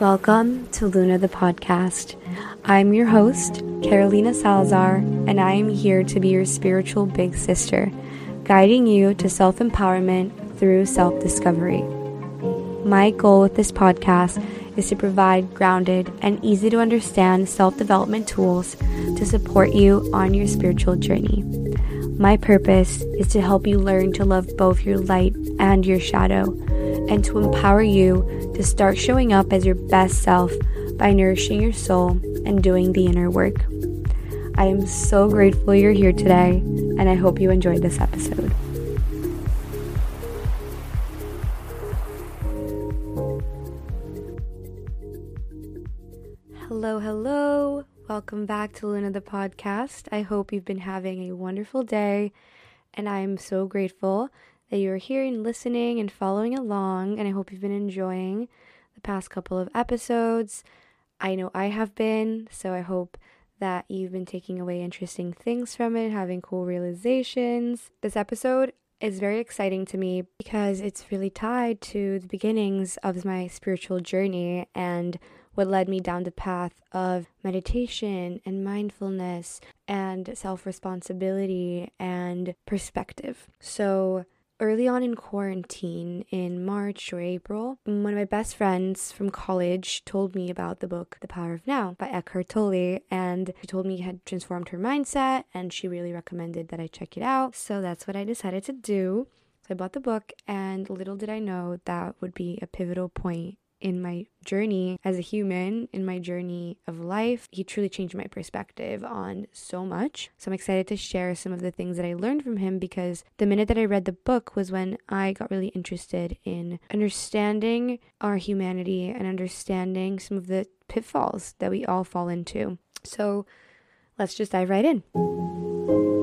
Welcome to Luna the podcast. I'm your host, Carolina Salazar, and I am here to be your spiritual big sister, guiding you to self empowerment through self discovery. My goal with this podcast is to provide grounded and easy to understand self development tools to support you on your spiritual journey. My purpose is to help you learn to love both your light and your shadow, and to empower you to start showing up as your best self by nourishing your soul and doing the inner work. I am so grateful you're here today, and I hope you enjoyed this episode. Hello, hello. Welcome back to Luna the podcast. I hope you've been having a wonderful day, and I am so grateful that you're here and listening and following along, and I hope you've been enjoying the past couple of episodes. I know I have been, so I hope that you've been taking away interesting things from it, having cool realizations. This episode is very exciting to me because it's really tied to the beginnings of my spiritual journey and what led me down the path of meditation and mindfulness and self responsibility and perspective. So, early on in quarantine in March or April, one of my best friends from college told me about the book The Power of Now by Eckhart Tolle and she told me it had transformed her mindset and she really recommended that I check it out. So that's what I decided to do. So I bought the book and little did I know that would be a pivotal point in my journey as a human, in my journey of life. He truly changed my perspective on so much. So I'm excited to share some of the things that I learned from him because the minute that I read the book was when I got really interested in understanding our humanity and understanding some of the pitfalls that we all fall into. So let's just dive right in.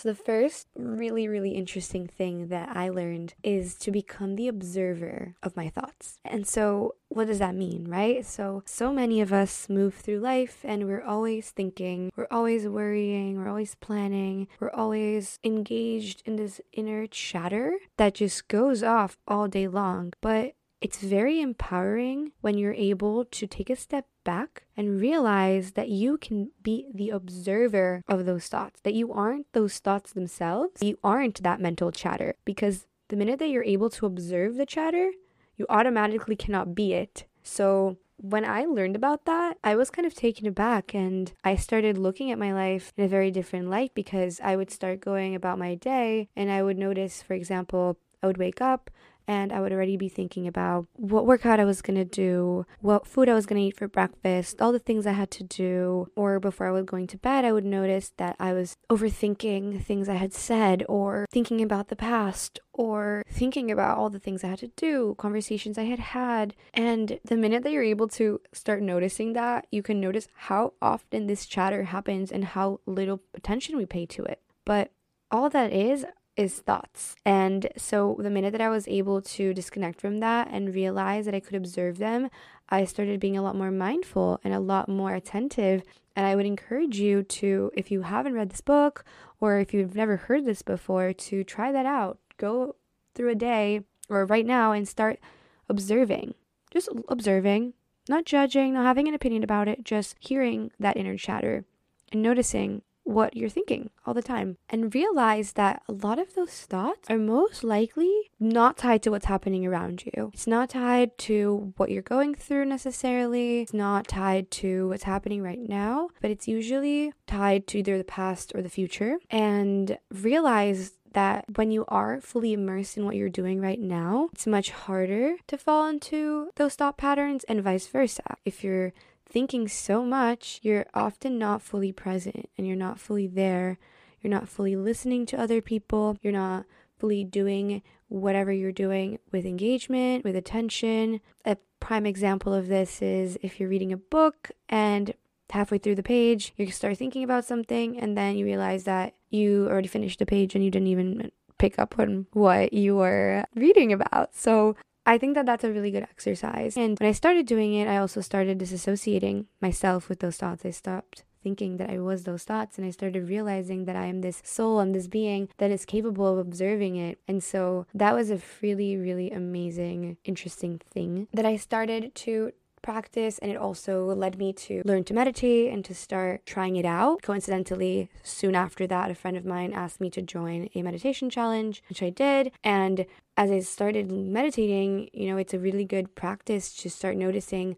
So, the first really, really interesting thing that I learned is to become the observer of my thoughts. And so, what does that mean, right? So, so many of us move through life and we're always thinking, we're always worrying, we're always planning, we're always engaged in this inner chatter that just goes off all day long. But it's very empowering when you're able to take a step back and realize that you can be the observer of those thoughts, that you aren't those thoughts themselves. You aren't that mental chatter because the minute that you're able to observe the chatter, you automatically cannot be it. So, when I learned about that, I was kind of taken aback and I started looking at my life in a very different light because I would start going about my day and I would notice, for example, I would wake up, and I would already be thinking about what workout I was gonna do, what food I was gonna eat for breakfast, all the things I had to do. Or before I was going to bed, I would notice that I was overthinking things I had said, or thinking about the past, or thinking about all the things I had to do, conversations I had had. And the minute that you're able to start noticing that, you can notice how often this chatter happens and how little attention we pay to it. But all that is is thoughts. And so the minute that I was able to disconnect from that and realize that I could observe them, I started being a lot more mindful and a lot more attentive. And I would encourage you to, if you haven't read this book or if you've never heard this before, to try that out. Go through a day or right now and start observing. Just observing, not judging, not having an opinion about it, just hearing that inner chatter and noticing what you're thinking all the time and realize that a lot of those thoughts are most likely not tied to what's happening around you. It's not tied to what you're going through necessarily. It's not tied to what's happening right now, but it's usually tied to either the past or the future. And realize that when you are fully immersed in what you're doing right now, it's much harder to fall into those thought patterns and vice versa. If you're thinking so much, you're often not fully present and you're not fully there. You're not fully listening to other people. You're not fully doing whatever you're doing with engagement, with attention. A prime example of this is if you're reading a book and halfway through the page, you start thinking about something, and then you realize that you already finished the page and you didn't even pick up on what you were reading about. So I think that that's a really good exercise. And when I started doing it, I also started disassociating myself with those thoughts. I stopped thinking that I was those thoughts and I started realizing that I am this soul, I'm this being that is capable of observing it. And so that was a really, really amazing, interesting thing that I started to practice and it also led me to learn to meditate and to start trying it out. Coincidentally, soon after that, a friend of mine asked me to join a meditation challenge, which I did. And as I started meditating, you know, it's a really good practice to start noticing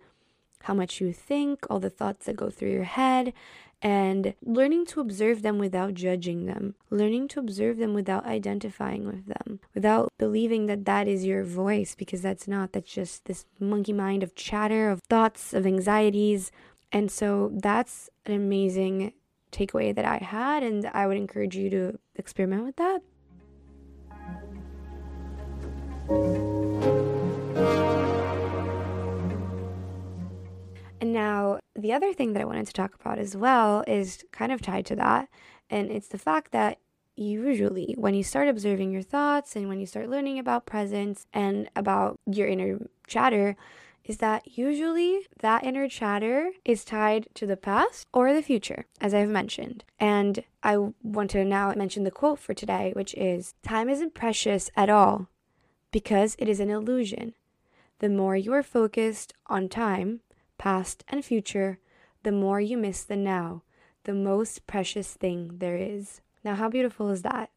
how much you think, all the thoughts that go through your head, and learning to observe them without judging them, learning to observe them without identifying with them, without believing that that is your voice, because that's not. That's just this monkey mind of chatter, of thoughts, of anxieties. And so that's an amazing takeaway that I had, and I would encourage you to experiment with that. And now, the other thing that I wanted to talk about as well is kind of tied to that. And it's the fact that usually, when you start observing your thoughts and when you start learning about presence and about your inner chatter, is that usually that inner chatter is tied to the past or the future, as I've mentioned. And I want to now mention the quote for today, which is Time isn't precious at all because it is an illusion. The more you are focused on time, past, and future, the more you miss the now, the most precious thing there is. Now, how beautiful is that?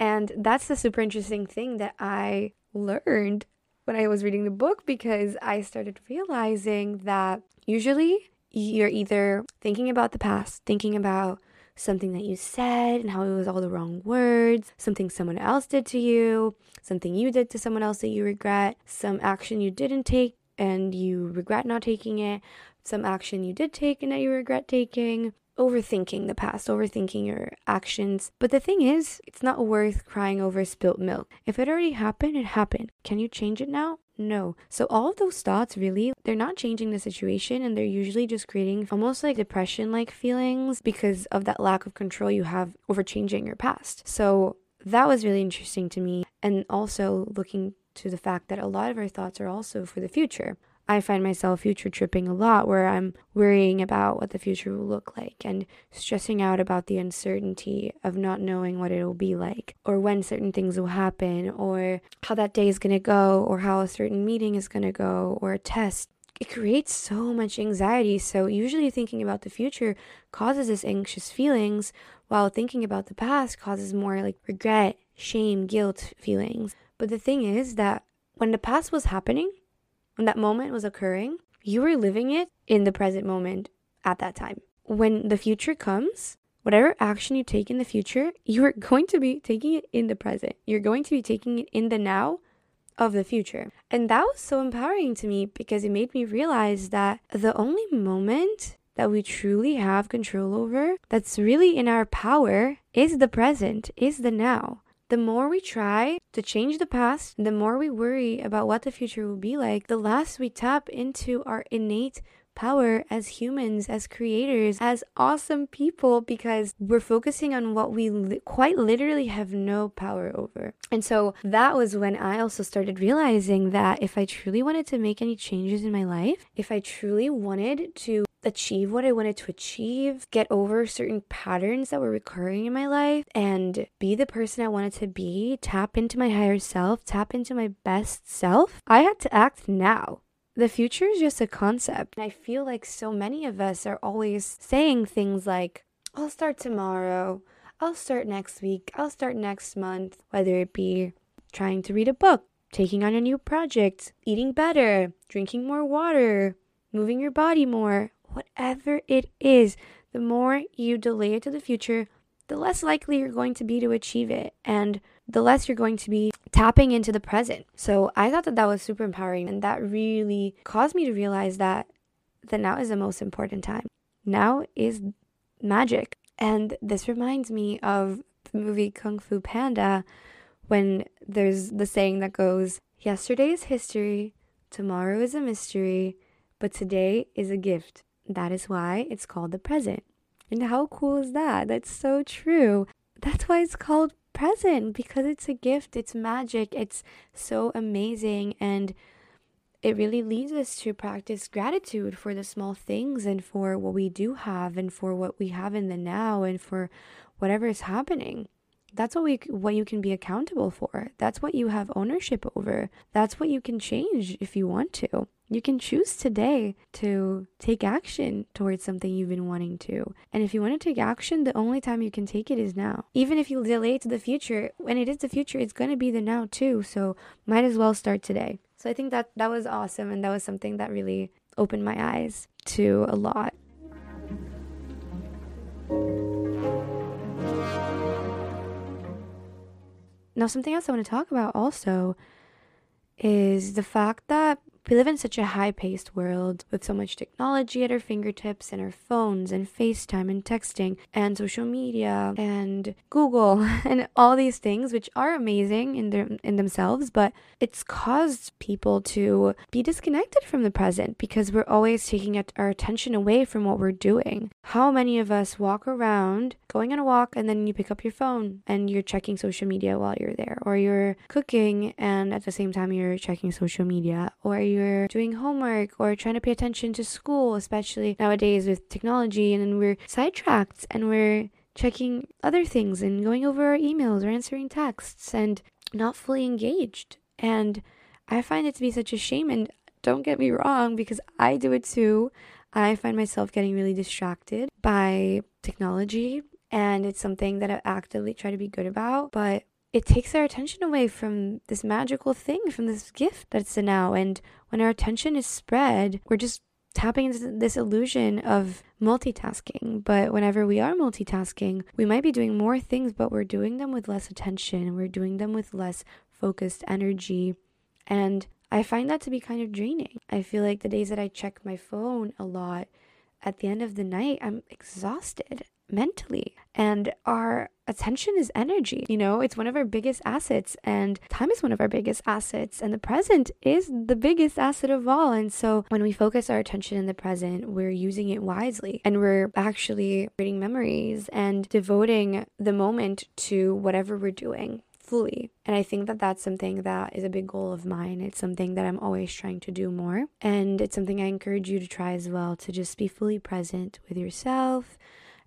And that's the super interesting thing that I learned when I was reading the book because I started realizing that usually you're either thinking about the past, thinking about something that you said and how it was all the wrong words, something someone else did to you, something you did to someone else that you regret, some action you didn't take and you regret not taking it, some action you did take and that you regret taking, overthinking the past, overthinking your actions. But the thing is, it's not worth crying over spilt milk. If it already happened, it happened. Can you change it now? No. So all of those thoughts really, they're not changing the situation and they're usually just creating almost like depression like feelings because of that lack of control you have over changing your past. So that was really interesting to me and also looking to the fact that a lot of our thoughts are also for the future. I find myself future tripping a lot where I'm worrying about what the future will look like and stressing out about the uncertainty of not knowing what it will be like or when certain things will happen or how that day is going to go or how a certain meeting is going to go or a test. It creates so much anxiety. So, usually, thinking about the future causes us anxious feelings, while thinking about the past causes more like regret, shame, guilt feelings. But the thing is that when the past was happening, when that moment was occurring, you were living it in the present moment at that time. When the future comes, whatever action you take in the future, you are going to be taking it in the present. You're going to be taking it in the now of the future. And that was so empowering to me because it made me realize that the only moment that we truly have control over, that's really in our power, is the present, is the now the more we try to change the past, the more we worry about what the future will be like, the less we tap into our innate power as humans, as creators, as awesome people because we're focusing on what we li- quite literally have no power over. And so that was when I also started realizing that if I truly wanted to make any changes in my life, if I truly wanted to achieve what I wanted to achieve, get over certain patterns that were recurring in my life, and be the person I wanted to be, tap into my higher self, tap into my best self, I had to act now. The future is just a concept. And I feel like so many of us are always saying things like, I'll start tomorrow, I'll start next week, I'll start next month, whether it be trying to read a book, taking on a new project, eating better, drinking more water, moving your body more, whatever it is, the more you delay it to the future, the less likely you're going to be to achieve it and the less you're going to be tapping into the present. So I thought that that was super empowering and that really caused me to realize that the now is the most important time. Now is magic. And this reminds me of the movie Kung Fu Panda when there's the saying that goes, Yesterday is history, tomorrow is a mystery, but today is a gift. That is why it's called the present. And how cool is that? That's so true. That's why it's called present because it's a gift, it's magic, it's so amazing. And it really leads us to practice gratitude for the small things and for what we do have and for what we have in the now and for whatever is happening. That's what we what you can be accountable for. That's what you have ownership over. That's what you can change if you want to. You can choose today to take action towards something you've been wanting to. And if you want to take action, the only time you can take it is now. Even if you delay to the future, when it is the future, it's going to be the now too. So might as well start today. So I think that that was awesome and that was something that really opened my eyes to a lot. Now, something else I want to talk about also is the fact that we live in such a high paced world with so much technology at our fingertips and our phones and FaceTime and texting and social media and Google and all these things, which are amazing in, their, in themselves, but it's caused people to be disconnected from the present because we're always taking our attention away from what we're doing. How many of us walk around going on a walk and then you pick up your phone and you're checking social media while you're there, or you're cooking and at the same time you're checking social media, or you're doing homework or trying to pay attention to school, especially nowadays with technology, and then we're sidetracked and we're checking other things and going over our emails or answering texts and not fully engaged. And I find it to be such a shame. And don't get me wrong, because I do it too. I find myself getting really distracted by technology, and it's something that I actively try to be good about. But it takes our attention away from this magical thing, from this gift that's the now. And when our attention is spread, we're just tapping into this illusion of multitasking. But whenever we are multitasking, we might be doing more things, but we're doing them with less attention. We're doing them with less focused energy. And I find that to be kind of draining. I feel like the days that I check my phone a lot, at the end of the night, I'm exhausted mentally. And our attention is energy. You know, it's one of our biggest assets, and time is one of our biggest assets, and the present is the biggest asset of all. And so, when we focus our attention in the present, we're using it wisely and we're actually creating memories and devoting the moment to whatever we're doing fully. And I think that that's something that is a big goal of mine. It's something that I'm always trying to do more. And it's something I encourage you to try as well to just be fully present with yourself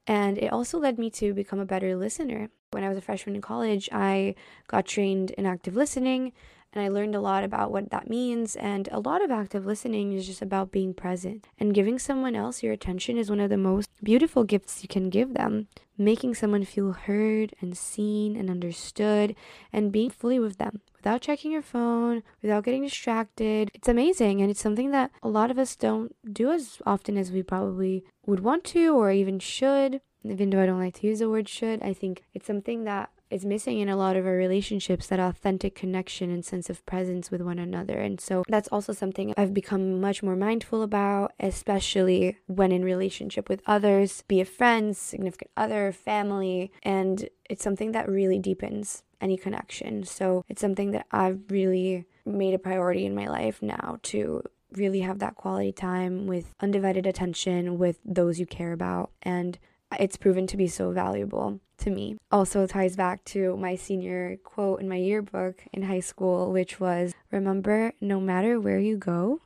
and it also led me to become a better listener. When I was a freshman in college, I got trained in active listening and I learned a lot about what that means. And a lot of active listening is just about being present. And giving someone else your attention is one of the most beautiful gifts you can give them. Making someone feel heard and seen and understood and being fully with them without checking your phone, without getting distracted. It's amazing. And it's something that a lot of us don't do as often as we probably would want to or even should. Even though I don't like to use the word should, I think it's something that is missing in a lot of our relationships that authentic connection and sense of presence with one another. And so that's also something I've become much more mindful about, especially when in relationship with others, be it friends, significant other, family. And it's something that really deepens any connection. So it's something that I've really made a priority in my life now to really have that quality time with undivided attention with those you care about. And it's proven to be so valuable to me. Also ties back to my senior quote in my yearbook in high school, which was Remember, no matter where you go,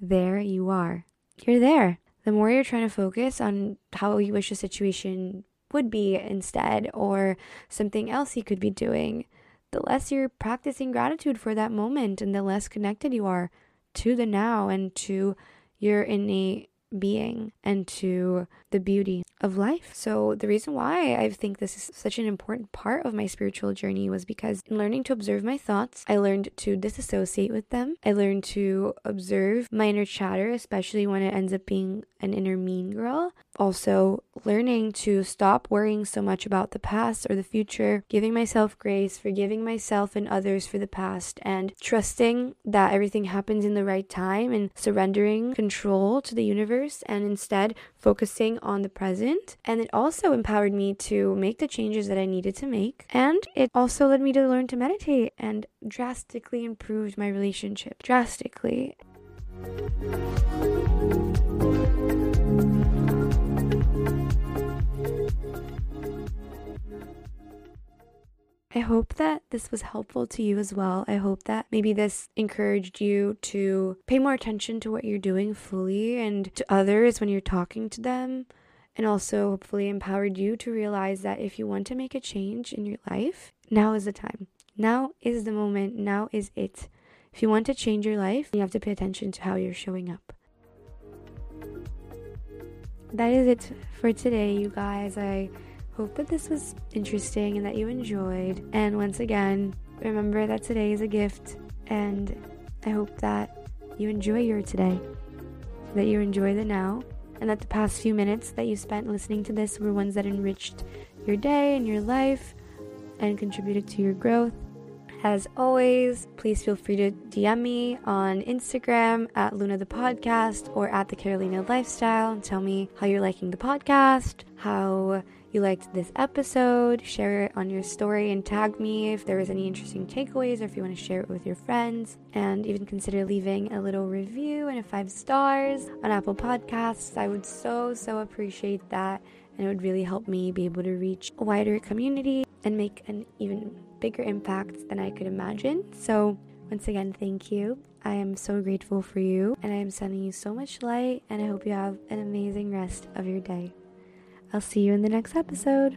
there you are. You're there. The more you're trying to focus on how you wish a situation would be instead, or something else you could be doing, the less you're practicing gratitude for that moment and the less connected you are to the now and to your innate being and to the beauty of life. So, the reason why I think this is such an important part of my spiritual journey was because in learning to observe my thoughts, I learned to disassociate with them. I learned to observe my inner chatter, especially when it ends up being an inner mean girl. Also learning to stop worrying so much about the past or the future, giving myself grace, forgiving myself and others for the past, and trusting that everything happens in the right time and surrendering control to the universe and instead focusing on the present. And it also empowered me to make the changes that I needed to make. And it also led me to learn to meditate and drastically improved my relationship. Drastically. I hope that this was helpful to you as well. I hope that maybe this encouraged you to pay more attention to what you're doing fully and to others when you're talking to them. And also, hopefully, empowered you to realize that if you want to make a change in your life, now is the time. Now is the moment. Now is it. If you want to change your life, you have to pay attention to how you're showing up. That is it for today, you guys. I Hope that this was interesting and that you enjoyed. And once again, remember that today is a gift, and I hope that you enjoy your today, that you enjoy the now, and that the past few minutes that you spent listening to this were ones that enriched your day and your life and contributed to your growth. As always, please feel free to DM me on Instagram at Luna the Podcast or at the Carolina Lifestyle and tell me how you're liking the podcast, how you liked this episode, share it on your story and tag me if there was any interesting takeaways or if you want to share it with your friends. And even consider leaving a little review and a five stars on Apple Podcasts. I would so, so appreciate that. And it would really help me be able to reach a wider community and make an even bigger impact than I could imagine. So, once again, thank you. I am so grateful for you, and I am sending you so much light, and I hope you have an amazing rest of your day. I'll see you in the next episode.